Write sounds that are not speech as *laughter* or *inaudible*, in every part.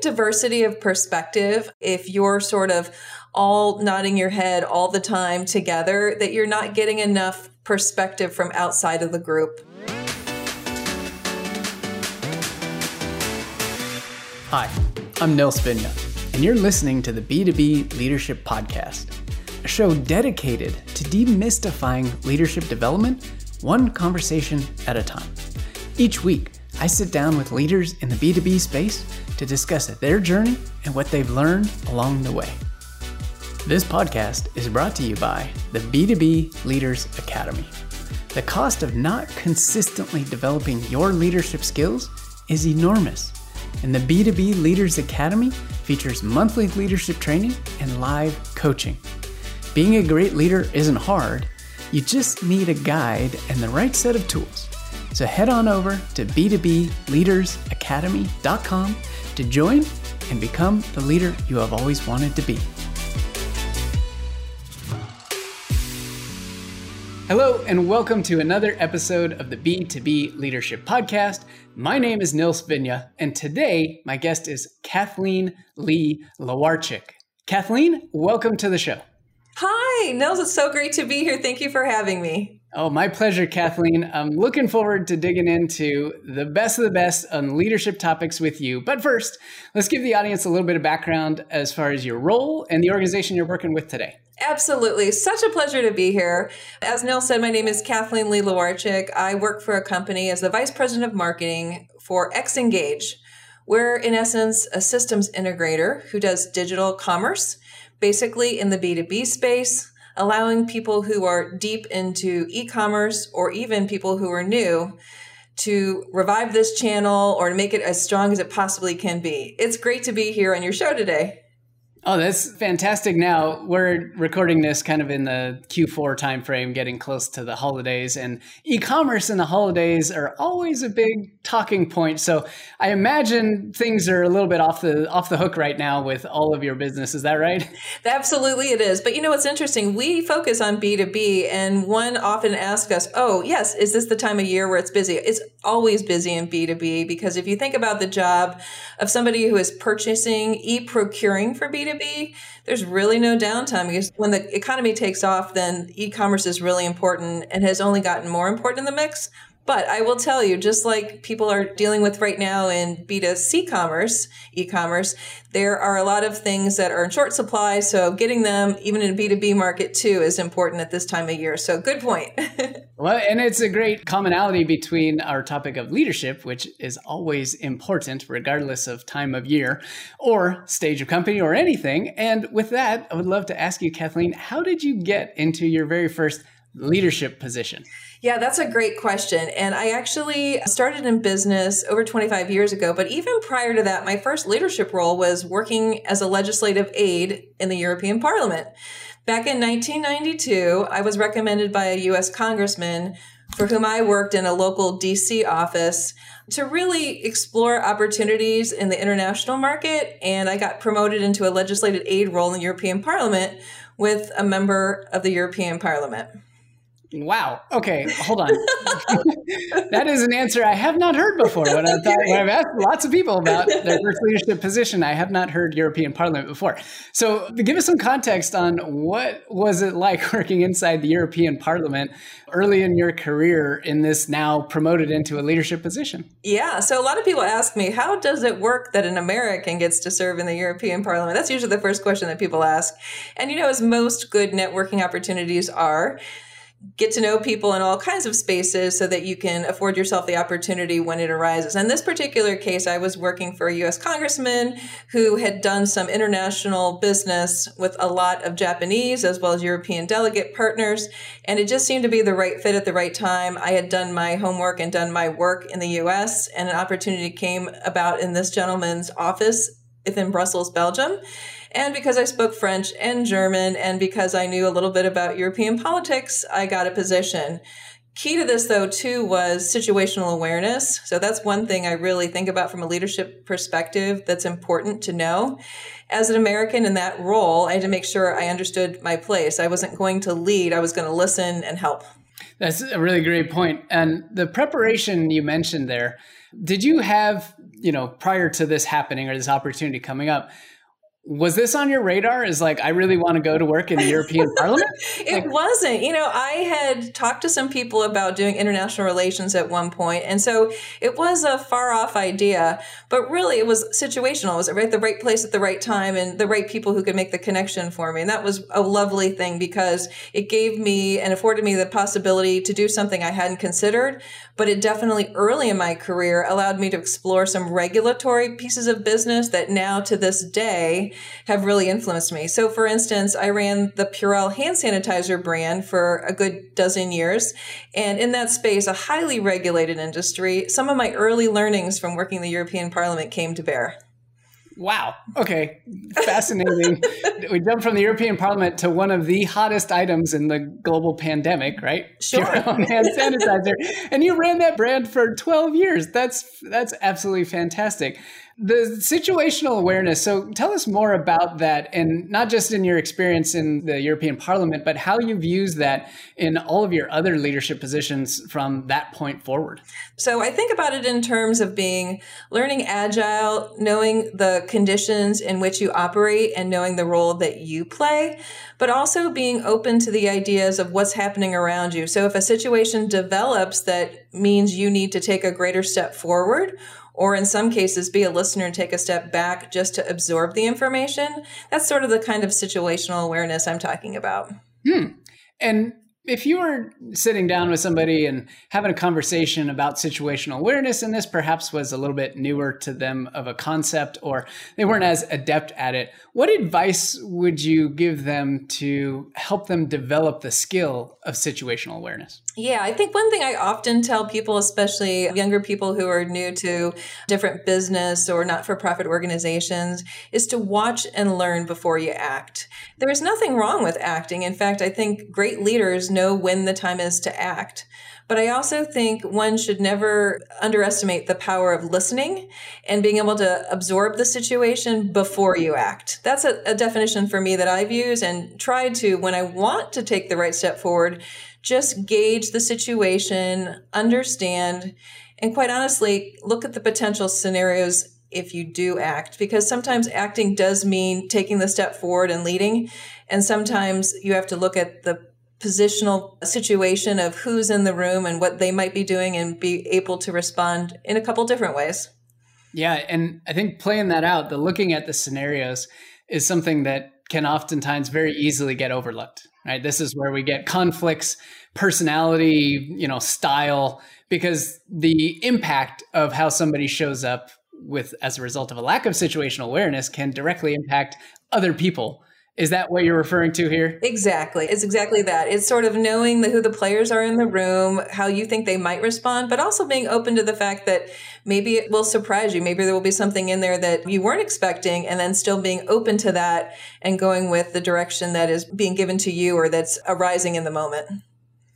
diversity of perspective, if you're sort of all nodding your head all the time together, that you're not getting enough perspective from outside of the group. Hi, I'm Nils Vinje, and you're listening to the B2B Leadership Podcast, a show dedicated to demystifying leadership development one conversation at a time. Each week, I sit down with leaders in the B2B space to discuss their journey and what they've learned along the way. This podcast is brought to you by the B2B Leaders Academy. The cost of not consistently developing your leadership skills is enormous and the B2B Leaders Academy features monthly leadership training and live coaching. Being a great leader isn't hard, you just need a guide and the right set of tools. So head on over to b2bleadersacademy.com to join and become the leader you have always wanted to be. Hello, and welcome to another episode of the B2B Leadership Podcast. My name is Nils Vinje, and today my guest is Kathleen Lee Lawarchik. Kathleen, welcome to the show. Hi, Nils. It's so great to be here. Thank you for having me. Oh, my pleasure, Kathleen. I'm looking forward to digging into the best of the best on leadership topics with you. But first, let's give the audience a little bit of background as far as your role and the organization you're working with today. Absolutely. Such a pleasure to be here. As Neil said, my name is Kathleen Lee Lawarchik. I work for a company as the Vice President of Marketing for Xngage. We're, in essence, a systems integrator who does digital commerce, basically in the B2B space allowing people who are deep into e-commerce or even people who are new to revive this channel or to make it as strong as it possibly can be. It's great to be here on your show today. Oh, that's fantastic. Now we're recording this kind of in the Q4 timeframe, getting close to the holidays, and e-commerce in the holidays are always a big talking point. So I imagine things are a little bit off the off the hook right now with all of your business. Is that right? Absolutely, it is. But you know what's interesting? We focus on B two B, and one often asks us, "Oh, yes, is this the time of year where it's busy?" It's always busy in B two B because if you think about the job of somebody who is purchasing e procuring for B two B, there's really no downtime because when the economy takes off, then e-commerce is really important and has only gotten more important in the mix. But I will tell you, just like people are dealing with right now in B2C commerce, e-commerce, there are a lot of things that are in short supply. So getting them even in a B2B market too is important at this time of year. So good point. *laughs* well, and it's a great commonality between our topic of leadership, which is always important regardless of time of year or stage of company or anything. And with that, I would love to ask you, Kathleen, how did you get into your very first leadership position? Yeah, that's a great question. And I actually started in business over 25 years ago. But even prior to that, my first leadership role was working as a legislative aide in the European Parliament. Back in 1992, I was recommended by a US congressman for whom I worked in a local DC office to really explore opportunities in the international market. And I got promoted into a legislative aide role in the European Parliament with a member of the European Parliament. Wow. Okay, hold on. *laughs* that is an answer I have not heard before. When, I I've asked lots of people about their first leadership position, I have not heard European Parliament before. So, give us some context on what was it like *laughs* working inside the European Parliament early in your career in this now promoted into a leadership position. Yeah. So, a lot of people ask me, how does it work that an American gets to serve in the European Parliament? That's usually the first question that people ask. And you know, as most good networking opportunities are get to know people in all kinds of spaces so that you can afford yourself the opportunity when it arises. In this particular case, I was working for a US congressman who had done some international business with a lot of Japanese as well as European delegate partners. And it just seemed to be the right fit at the right time. I had done my homework and done my work in the US, and an opportunity came about in this gentleman's office within Brussels, Belgium. And because I spoke French and German, and because I knew a little bit about European politics, I got a position. Key to this, though, too, was situational awareness. So that's one thing I really think about from a leadership perspective that's important to know. As an American in that role, I had to make sure I understood my place. I wasn't going to lead, I was going to listen and help. That's a really great point. And the preparation you mentioned there, did you have, you know, prior to this happening or this opportunity coming up, was this on your radar Is like i really want to go to work in the european *laughs* parliament? It like, wasn't. You know i had talked to some people about doing international relations at one point and so it was a far off idea but really it was situational. It was right the right place at the right time and the right people who could make the connection for me and that was a lovely thing because it gave me and afforded me the possibility to do something i hadn't considered but it definitely early in my career allowed me to explore some regulatory pieces of business that now to this day have really influenced me. So, for instance, I ran the Purell hand sanitizer brand for a good dozen years. And in that space, a highly regulated industry, some of my early learnings from working in the European Parliament came to bear. Wow. Okay. Fascinating. we jumped from the European Parliament to one of the hottest items in the global pandemic, right? Sure. hand sanitizer. and you ran that brand for 12 years. That's that's absolutely fantastic the situational awareness. So tell us more about that, and not just in your experience in the European Parliament, but how you've used that in all of your other leadership positions from that point forward. So I think about it in terms of being learning agile, knowing the conditions in which you operate, and knowing the role that you play, but also being open to the ideas of what's happening around you. So if a situation develops that means you need to take a greater step forward or in some cases be a listener and take a step back just to absorb the information. That's sort of the kind of situational awareness I'm talking about. Hmm. And if you were sitting down with somebody and having a conversation about situational awareness, and this perhaps was a little bit newer to them of a concept or they weren't as adept at it, what advice would you give them to help them develop the skill of situational awareness? Yeah, I think one thing I often tell people, especially younger people who are new to different business or not for profit organizations, is to watch and learn before you act. There is nothing wrong with acting. In fact, I think great leaders know when the time is to act. But I also think one should never underestimate the power of listening and being able to absorb the situation before you act. That's a, a, definition for me that I've used and tried to, when I want to take the right step forward, just gauge the situation, understand, and quite honestly, look at the potential scenarios if you do act because sometimes acting does mean taking the step forward and leading and sometimes you have to look at the positional situation of who's in the room and what they might be doing and be able to respond in a couple different ways. Yeah, and I think playing that out, the looking at the scenarios is something that can oftentimes very easily get overlooked. Right? This is where we get conflicts, personality, you know, style because the impact of how somebody shows up with as a result of a lack of situational awareness can directly impact other people is that what you're referring to here? Exactly. It's exactly that. It's sort of knowing the, who the players are in the room, how you think they might respond, but also being open to the fact that maybe it will surprise you. Maybe there will be something in there that you weren't expecting, and then still being open to that and going with the direction that is being given to you or that's arising in the moment.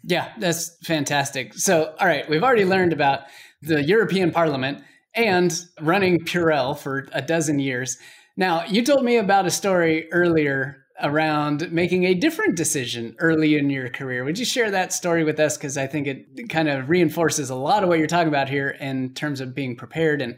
Yeah, that's fantastic. So, all right, we've already learned about the European Parliament and running Purell for a dozen years. Now, you told me about a story earlier around making a different decision early in your career. Would you share that story with us? Because I think it kind of reinforces a lot of what you're talking about here in terms of being prepared and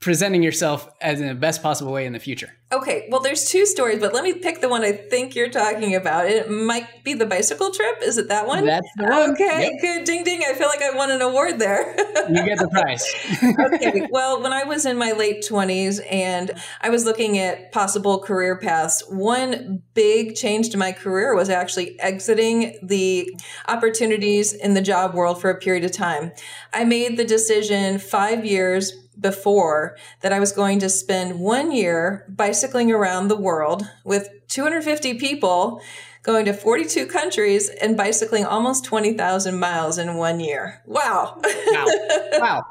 presenting yourself as in the best possible way in the future. Okay, well, there's two stories, but let me pick the one I think you're talking about. It might be the bicycle trip. Is it that one? That's the one. Okay, yep. good. Ding, ding. I feel like I won an award there. *laughs* you get the prize. *laughs* okay, well, when I was in my late 20s and I was looking at possible career paths, one big change to my career was actually exiting the opportunities in the job world for a period of time. I made the decision five years before that I was going to spend one year bicycling around the world with 250 people going to 42 countries and bicycling almost 20,000 miles in one year. Wow. wow. *laughs* Wow.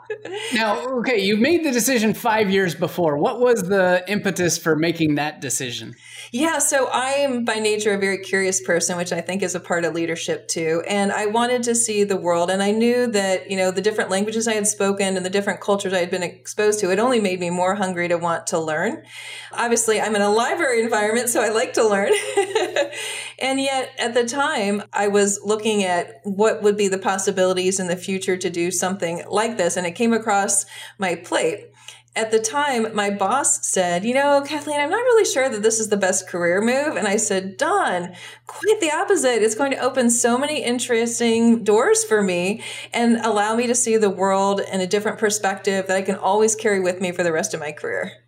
Now, okay, you made the decision five years before. What was the impetus for making that decision? Yeah, so I am by nature a very curious person, which I think is a part of leadership too. And I wanted to see the world. And I knew that, you know, the different languages I had spoken and the different cultures I had been exposed to, it only made me more hungry to want to learn. Obviously, I'm in a library environment, so I like to learn. *laughs* And yet, at the time, I was looking at what would be the possibilities in the future to do something like this, and it came across my plate at the time, my boss said, You know, Kathleen, I'm not really sure that this is the best career move. And I said, Don, quite the opposite. It's going to open so many interesting doors for me and allow me to see the world in a different perspective that I can always carry with me for the rest of my career.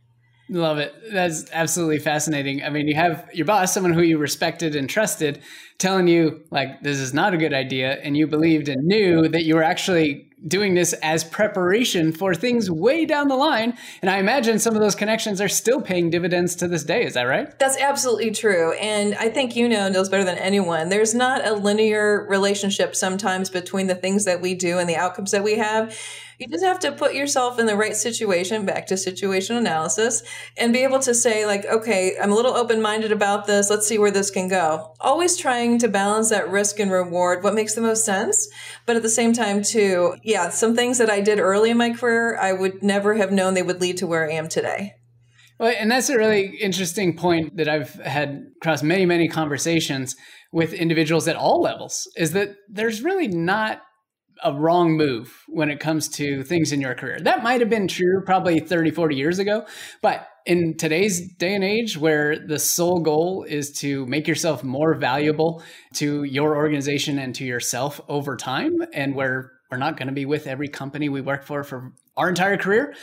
Love it. That's absolutely fascinating. I mean, you have your boss, someone who you respected and trusted, telling you, like, this is not a good idea. And you believed and knew that you were actually doing this as preparation for things way down the line. And I imagine some of those connections are still paying dividends to this day. Is that right? That's absolutely true. And I think you know knows better than anyone. There's not a linear relationship sometimes between the things that we do and the outcomes that we have you just have to put yourself in the right situation, back to situation analysis, and be able to say, like, okay, I'm a little open minded about this. Let's see where this can go. Always trying to balance that risk and reward, what makes the most sense. But at the same time, too, yeah, some things that I did early in my career, I would never have known they would lead to where I am today. Well, and that's a really interesting point that I've had across many, many conversations with individuals at all levels is that there's really not a wrong move when it comes to things in your career. That might have been true probably 30, 40 years ago, but in today's day and age where the sole goal is to make yourself more valuable to your organization and to yourself over time and where we're not going to be with every company we work for for our entire career,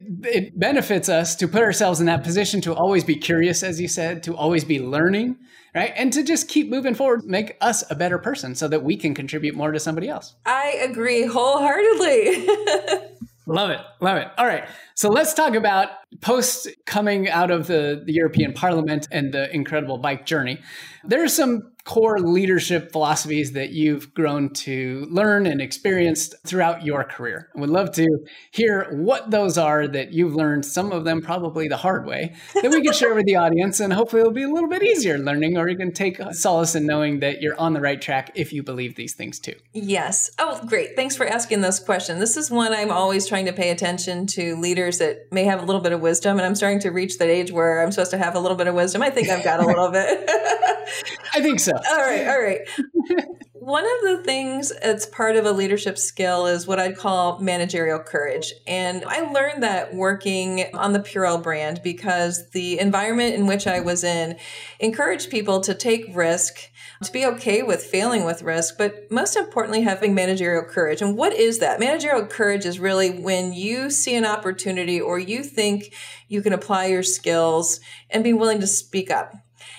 it benefits us to put ourselves in that position to always be curious as you said, to always be learning right? And to just keep moving forward, make us a better person so that we can contribute more to somebody else. I agree wholeheartedly. *laughs* love it. Love it. All right. So let's talk about post coming out of the, the European Parliament and the incredible bike journey. There are some core leadership philosophies that you've grown to learn and experienced throughout your career. I would love to hear what those are that you've learned, some of them probably the hard way, that we can share with the audience. And hopefully it'll be a little bit easier learning, or you can take solace in knowing that you're on the right track if you believe these things too. Yes. Oh, great. Thanks for asking this question. This is one I'm always trying to pay attention to leaders that may have a little bit of wisdom. And I'm starting to reach that age where I'm supposed to have a little bit of wisdom. I think I've got a little bit. *laughs* I think so. All right, all right. One of the things that's part of a leadership skill is what I'd call managerial courage. And I learned that working on the Purell brand because the environment in which I was in encouraged people to take risk, to be okay with failing with risk, but most importantly, having managerial courage. And what is that? Managerial courage is really when you see an opportunity or you think you can apply your skills and be willing to speak up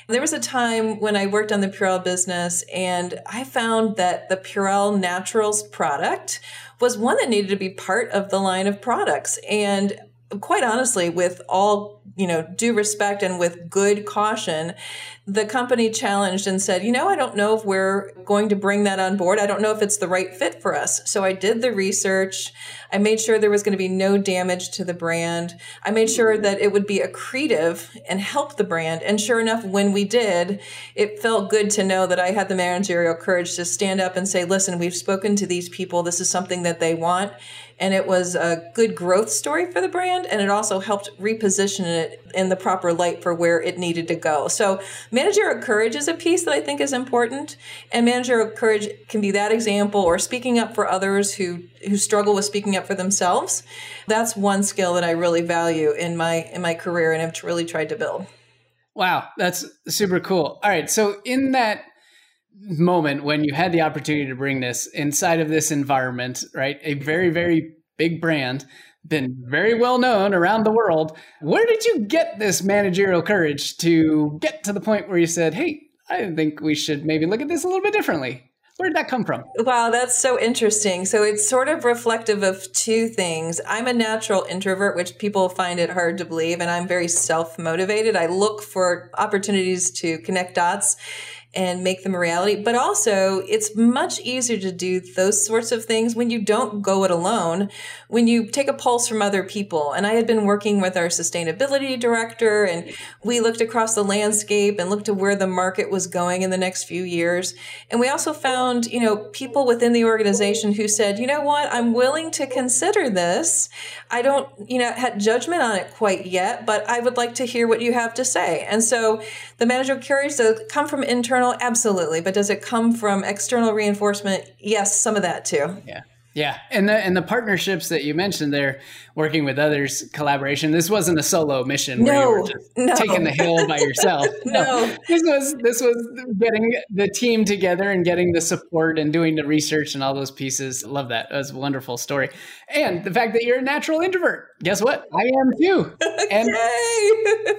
there was a time when I worked on the Purell business and I found that the Purell Naturals product was one that needed to be part of the line of products. And quite honestly, with all you know due respect and with good caution, the company challenged and said, you know, I don't know if we're going to bring that on board. I don't know if it's the right fit for us. So I did the research. I made sure there was going to be no damage to the brand. I made sure that it would be accretive and help the brand. And sure enough, when we did, it felt good to know that I had the managerial courage to stand up and say, listen, we've spoken to these people. This is something that they want and it was a good growth story for the brand and it also helped reposition it in the proper light for where it needed to go. So managerial courage is a piece that i think is important and managerial courage can be that example or speaking up for others who who struggle with speaking up for themselves. That's one skill that i really value in my in my career and have really tried to build. Wow that's super cool. All right so in that moment when you had the opportunity to bring this inside of this environment, right? A very, very big brand, been very well known around the world. Where did you get this managerial courage to get to the point where you said, hey, I think we should maybe look at this a little bit differently? Where did that come from? Wow, that's so interesting. So it's sort of reflective of two things. I'm a natural introvert, which people find it hard to believe, and I'm very self motivated. I look for opportunities to connect dots and make them a reality. But also, it's much easier to do those sorts of things when you don't go it alone, when you take a pulse from other people. And I had been working with our sustainability director, and we looked across the landscape and looked at where the market was going in the next few years. And we also found, you know, people within the organization who said, you know what, I'm willing to consider this. I don't, you know, had judgment on it quite yet, but I would like to hear what you have to say. And so the manager carries to uh, come from internal internal? Absolutely. But does it come from external reinforcement? Yes, some of that too. Yeah. Yeah, and the and the partnerships that you mentioned there, working with others, collaboration. This wasn't a solo mission where No, you were just no. taking the hill by yourself. *laughs* No. this was this was getting the team together and getting the support and doing the research and all those pieces. Love that. That was a wonderful story, and the fact that you're a natural introvert. Guess what? I am too. *laughs* And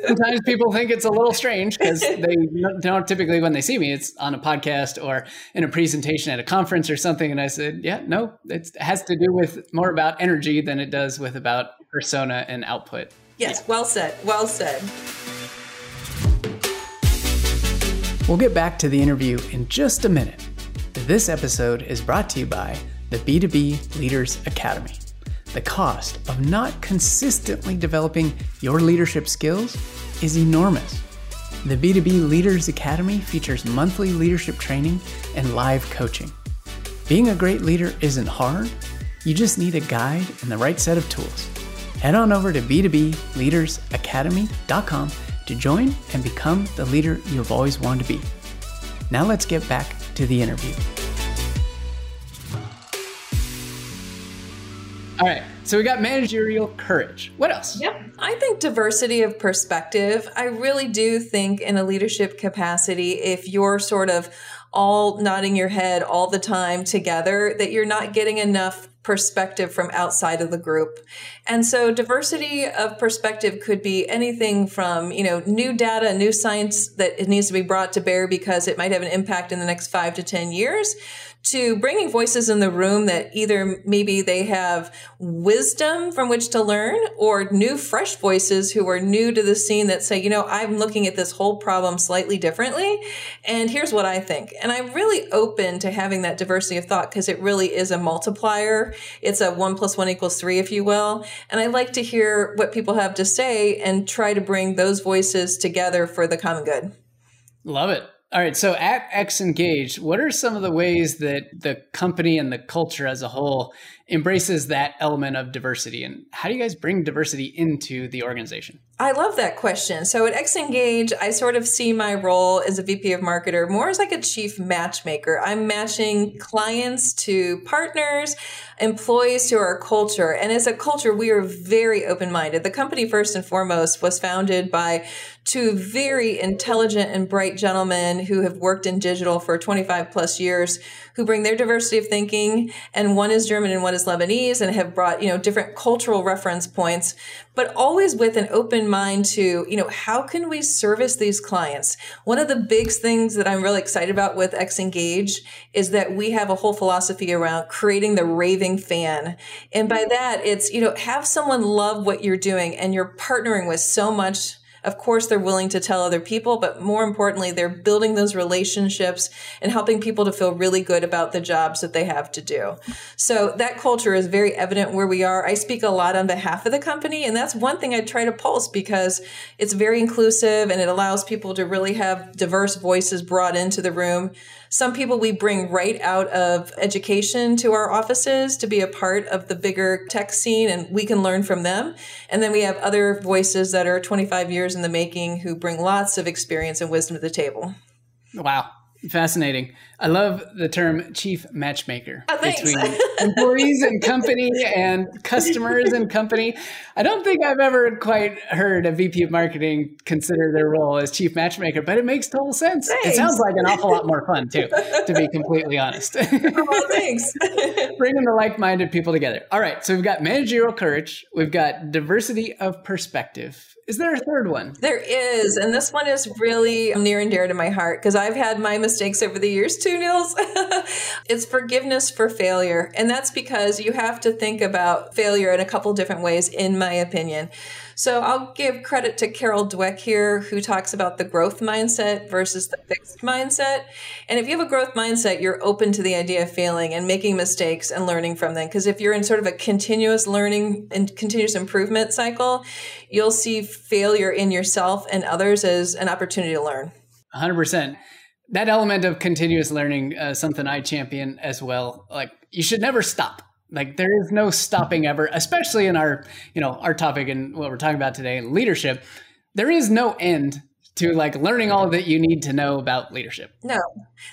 sometimes *laughs* people think it's a little strange because they don't typically when they see me it's on a podcast or in a presentation at a conference or something and i said yeah no it's, it has to do with more about energy than it does with about persona and output yes, well said. Well said. we'll get back to the interview in just a minute this episode is brought to you by the b2b leaders academy the cost of not consistently developing your leadership skills is enormous The B2B Leaders Academy features monthly leadership training and live coaching. Being a great leader isn't hard, you just need a guide and the right set of tools. Head on over to b2bleadersacademy.com to join and become the leader you've always wanted to be. Now let's get back to the interview. All right, so we got managerial courage. What else? Yep. I think diversity of perspective. I really do think in a leadership capacity, if you're sort of all nodding your head all the time together, that you're not getting enough perspective from outside of the group. And so diversity of perspective could be anything from, you know, new data, new science that it needs to be brought to bear because it might have an impact in the next five to 10 years to bringing voices in the room that either maybe they have wisdom from which to learn or new fresh voices who are new to the scene that say, you know, I'm looking at this whole problem slightly differently. And here's what I think. And I'm really open to having that diversity of thought because it really is a multiplier. It's a one plus one equals three, if you will. And I like to hear what people have to say and try to bring those voices together for the common good. Love it. All right. So at Xngage, what are some of the ways that the company and the culture as a whole embraces that element of diversity? And how do you guys bring diversity into the organization? I love that question. So at Xngage, I sort of see my role as a VP of marketer more as like a chief matchmaker. I'm matching clients to partners, employees to our culture. And as a culture, we are very open minded. The company, first and foremost, was founded by two very intelligent and bright gentlemen who have worked in digital for 25 plus years who bring their diversity of thinking and one is german and one is lebanese and have brought you know different cultural reference points but always with an open mind to you know how can we service these clients? One of the big things that i'm really excited about with Xngage is that we have a whole philosophy around creating the raving fan. And by that it's you know have someone love what you're doing and you're partnering with so much of course, they're willing to tell other people, but more importantly, they're building those relationships and helping people to feel really good about the jobs that they have to do. So that culture is very evident where we are. I speak a lot on behalf of the company, and that's one thing I try to pulse because it's very inclusive and it allows people to really have diverse voices brought into the room. Some people we bring right out of education to our offices to be a part of the bigger tech scene and we can learn from them. And then we have other voices that are 25 years in the making who bring lots of experience and wisdom to the table. Wow. Fascinating. I love the term chief matchmaker Oh, between employees and company and customers and company. I don't think I've ever quite heard a VP of marketing consider their role as chief matchmaker, but it makes total sense. It sounds like an awful lot more fun too, to be completely honest. well, *laughs* oh, thanks. *laughs* Bringing the like-minded people together. All right, so we've got managerial courage, we've got diversity of perspective. Is there a third one? There is, and this one is really near and dear to my heart because I've had my mistakes over the years too, Nils. *laughs* it's forgiveness for failure. And that's because you have to think about failure in a couple different ways, in my opinion. So I'll give credit to Carol Dweck here, who talks about the growth mindset versus the fixed mindset. And if you have a growth mindset, you're open to the idea of failing and making mistakes and learning from them. Because if you're in sort of a continuous learning and continuous improvement cycle, you'll see failure in yourself and others as an opportunity to learn. 100%. That element of continuous learning, uh, something I champion as well. Like you should never stop. Like there is no stopping ever, especially in our, you know, our topic and what we're talking about today, leadership. There is no end to like learning all that you need to know about leadership. No,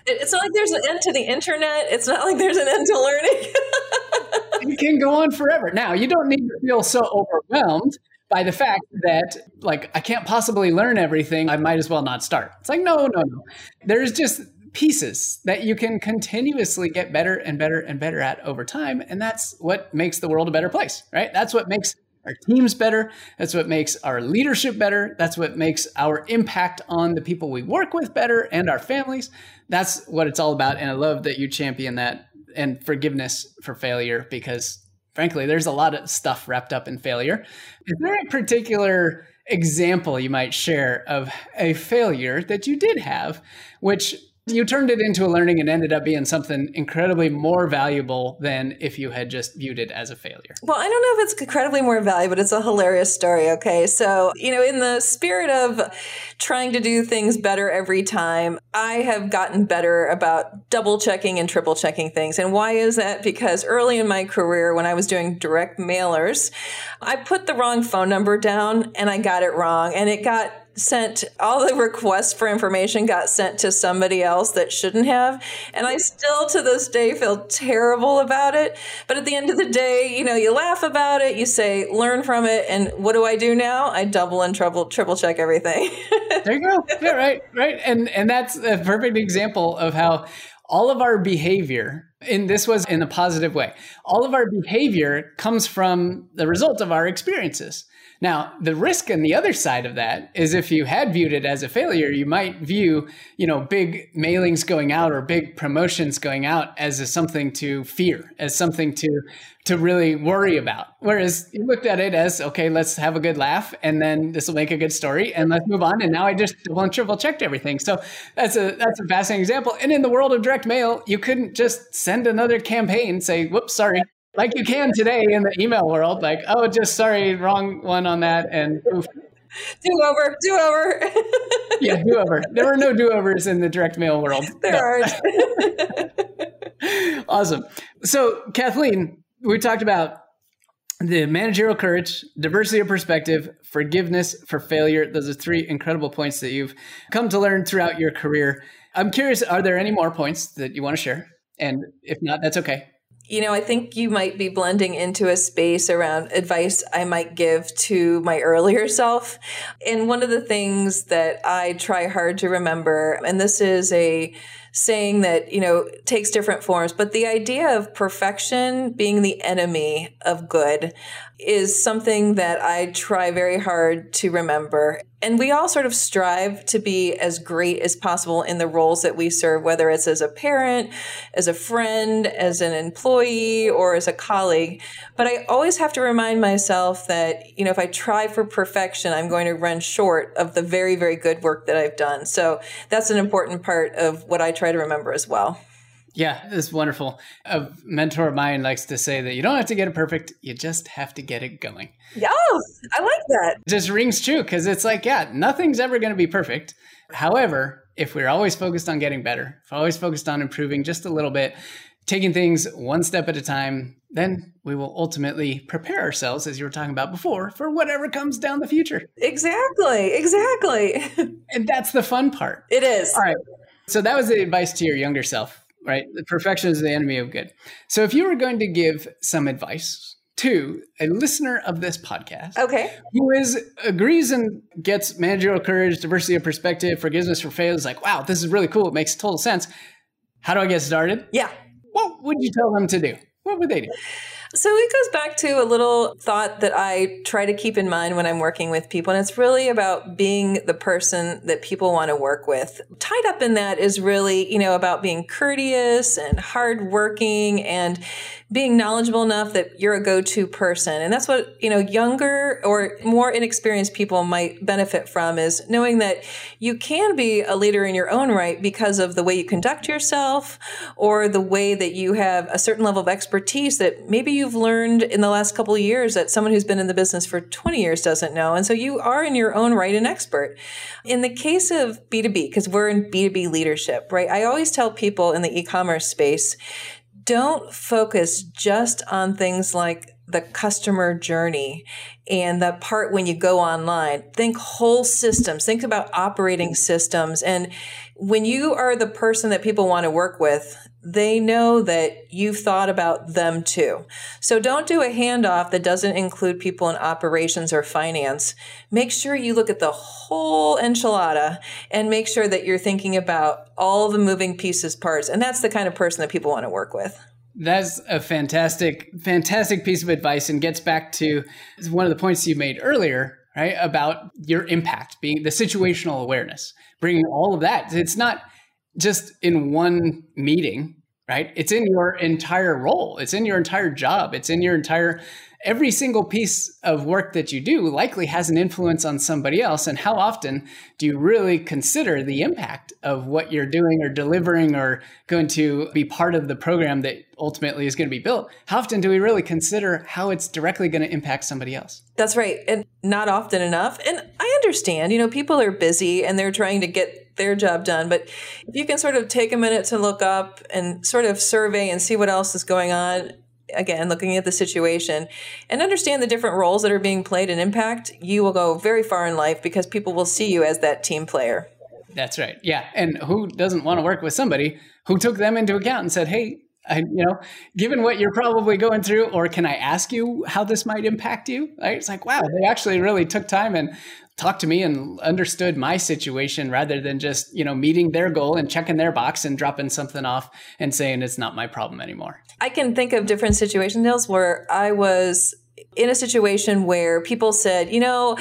it's not like there's an end to the internet. It's not like there's an end to learning. *laughs* it can go on forever. Now, you don't need to feel so overwhelmed by the fact that like I can't possibly learn everything. I might as well not start. It's like no, no, no. There's just pieces that you can continuously get better and better and better at over time and that's what makes the world a better place, right? That's what makes our teams better. That's what makes our leadership better. That's what makes our impact on the people we work with better and our families. That's what it's all about. And I love that you champion that and forgiveness for failure because, frankly, there's a lot of stuff wrapped up in failure. Is there a particular example you might share of a failure that you did have, which you turned it into a learning and ended up being something incredibly more valuable than if you had just viewed it as a failure. Well, I don't know if it's incredibly more valuable, but it's a hilarious story. Okay. So, you know, in the spirit of trying to do things better every time, I have gotten better about double checking and triple checking things. And why is that? Because early in my career, when I was doing direct mailers, I put the wrong phone number down and I got it wrong. And it got sent all the requests for information got sent to somebody else that shouldn't have. And i still to this day feel terrible about it. But at the end of the day you know you laugh about it you say learn from it. And what do i do now? I double and triple triple check everything. *laughs* There you go. Yeah right right. And and that's a perfect example of how all of our behavior and this was in a positive way all of our behavior comes from the result of our experiences now, the risk on the other side of that is if you had viewed it as a failure, you might view, you know, big mailings going out or big promotions going out as a, something to fear, as something to to really worry about. Whereas you looked at it as, okay, let's have a good laugh and then this will make a good story and let's move on. And now I just double and triple checked everything. So that's a that's a fascinating example. And in the world of direct mail, you couldn't just send another campaign, say, whoops, sorry, like you can today in the email world, like, oh, just sorry, wrong one on that, and oof. do over, do over. yeah, do over. There were no do overs in the direct mail world. There are. *laughs* awesome. So, Kathleen, we talked about the managerial courage, diversity of perspective, forgiveness for failure. Those are three incredible points that you've come to learn throughout your career. I'm curious, are there any more points that you want to share? And if not, that's okay you know, I think you might be blending into a space around advice I might give to my earlier self. And one of the things that I try hard to remember, and this is a saying that, you know, takes different forms, but the idea of perfection being the enemy of good is something that I try very hard to remember. And we all sort of strive to be as great as possible in the roles that we serve, whether it's as a parent, as a friend, as an employee, or as a colleague. But I always have to remind myself that, you know, if I try for perfection, I'm going to run short of the very, very good work that I've done. So that's an important part of what I try to remember as well. Yeah, it's wonderful. A mentor of mine likes to say that you don't have to get it perfect, you just have to get it going. Yes, I like that. It just rings true because it's like, yeah, nothing's ever going to be perfect. However, if we're always focused on getting better, if we're always focused on improving just a little bit, taking things one step at a time, then we will ultimately prepare ourselves, as you were talking about before, for whatever comes down the future. Exactly, exactly. *laughs* and that's the fun part. It is. All right. So that was the advice to your younger self right? The perfection is the enemy of good. So if you were going to give some advice to a listener of this podcast, okay, who is agrees and gets managerial courage, diversity of perspective, forgiveness for failures, like, wow, this is really cool. It makes total sense. How do I get started? Yeah. What would you tell them to do? What would they do? So it goes back to a little thought that I try to keep in mind when I'm working with people. And it's really about being the person that people want to work with. Tied up in that is really, you know, about being courteous and hardworking and being knowledgeable enough that you're a go-to person. And that's what, you know, younger or more inexperienced people might benefit from is knowing that you can be a leader in your own right because of the way you conduct yourself or the way that you have a certain level of expertise that maybe you've learned in the last couple of years that someone who's been in the business for 20 years doesn't know. And so you are in your own right an expert. In the case of B2B, because we're in B2B leadership, right? I always tell people in the e-commerce space don't focus just on things like the customer journey and the part when you go online. Think whole systems, think about operating systems. And when you are the person that people want to work with, they know that you've thought about them too. So don't do a handoff that doesn't include people in operations or finance. Make sure you look at the whole enchilada and make sure that you're thinking about all the moving pieces, parts. And that's the kind of person that people want to work with. That's a fantastic, fantastic piece of advice and gets back to one of the points you made earlier, right? About your impact being the situational awareness, bringing all of that. It's not just in one meeting, right? It's in your entire role, it's in your entire job, it's in your entire every single piece of work that you do likely has an influence on somebody else. And how often do you really consider the impact of what you're doing or delivering or going to be part of the program that ultimately is going to be built? How often do we really consider how it's directly going to impact somebody else? That's right. And not often enough. And I understand, you know, people are busy and they're trying to get their job done. But if you can sort of take a minute to look up and sort of survey and see what else is going on, again, looking at the situation and understand the different roles that are being played and impact, you will go very far in life because people will see you as that team player. That's right. Yeah. And who doesn't want to work with somebody who took them into account and said, hey, I, you know, given what you're probably going through, or can I ask you how this might impact you? Right? It's like, wow, they actually really took time and talked to me and understood my situation rather than just, you know, meeting their goal and checking their box and dropping something off and saying it's not my problem anymore. I can think of different situations, Nils, where I was in a situation where people said, you know,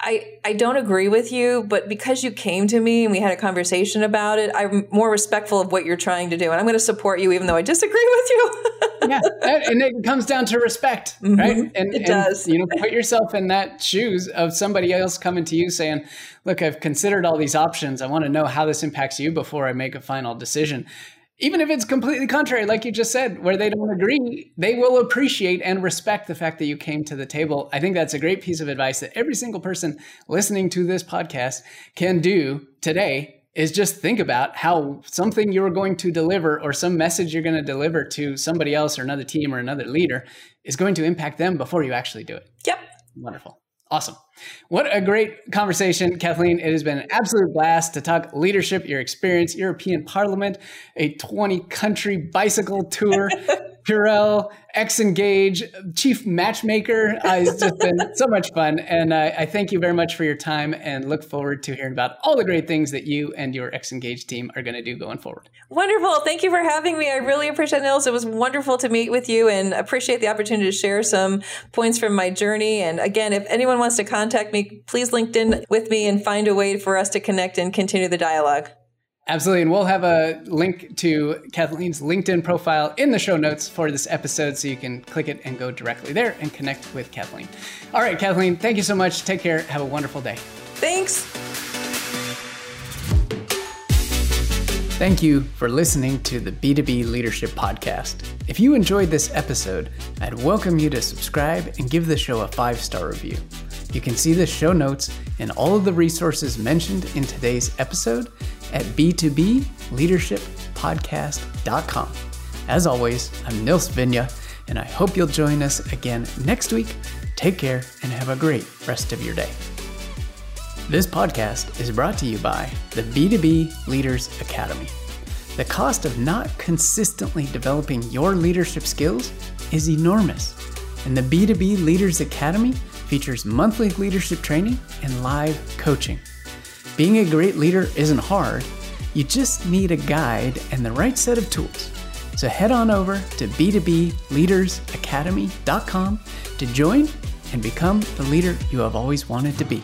I, I don't agree with you, but because you came to me and we had a conversation about it, I'm more respectful of what you're trying to do. And I'm going to support you even though I disagree *laughs* with you. Yeah. And it comes down to respect, mm-hmm. right? And it does. And, you know, put yourself in that shoes of somebody else coming to you saying, look, I've considered all these options. I want to know how this impacts you before I make a final decision even if it's completely contrary, like you just said, where they don't agree, they will appreciate and respect the fact that you came to the table. I think that's a great piece of advice that every single person listening to this podcast can do today is just think about how something you're going to deliver or some message you're going to deliver to somebody else or another team or another leader is going to impact them before you actually do it. Yep. Wonderful. Awesome. What a great conversation, Kathleen. It has been an absolute blast to talk leadership, your experience, European Parliament, a 20 country bicycle tour, *laughs* Purell, Xngage, Chief Matchmaker. Uh, it's just been so much fun. And uh, I thank you very much for your time and look forward to hearing about all the great things that you and your Xngage team are going to do going forward. Wonderful. Thank you for having me. I really appreciate it, Nils. It was wonderful to meet with you and appreciate the opportunity to share some points from my journey. And again, if anyone wants to contact me, please LinkedIn with me and find a way for us to connect and continue the dialogue. Absolutely. And we'll have a link to Kathleen's LinkedIn profile in the show notes for this episode so you can click it and go directly there and connect with Kathleen. All right, Kathleen, thank you so much. Take care. Have a wonderful day. Thanks. Thank you for listening to the B2B Leadership Podcast. If you enjoyed this episode, I'd welcome you to subscribe and give the show a five star review. You can see the show notes and all of the resources mentioned in today's episode at b2bleadershippodcast.com. As always, I'm Nils Vinje, and I hope you'll join us again next week. Take care and have a great rest of your day. This podcast is brought to you by the B2B Leaders Academy. The cost of not consistently developing your leadership skills is enormous, and the B2B Leaders Academy features monthly leadership training and live coaching. Being a great leader isn't hard, you just need a guide and the right set of tools. So head on over to b2bleadersacademy.com to join and become the leader you have always wanted to be.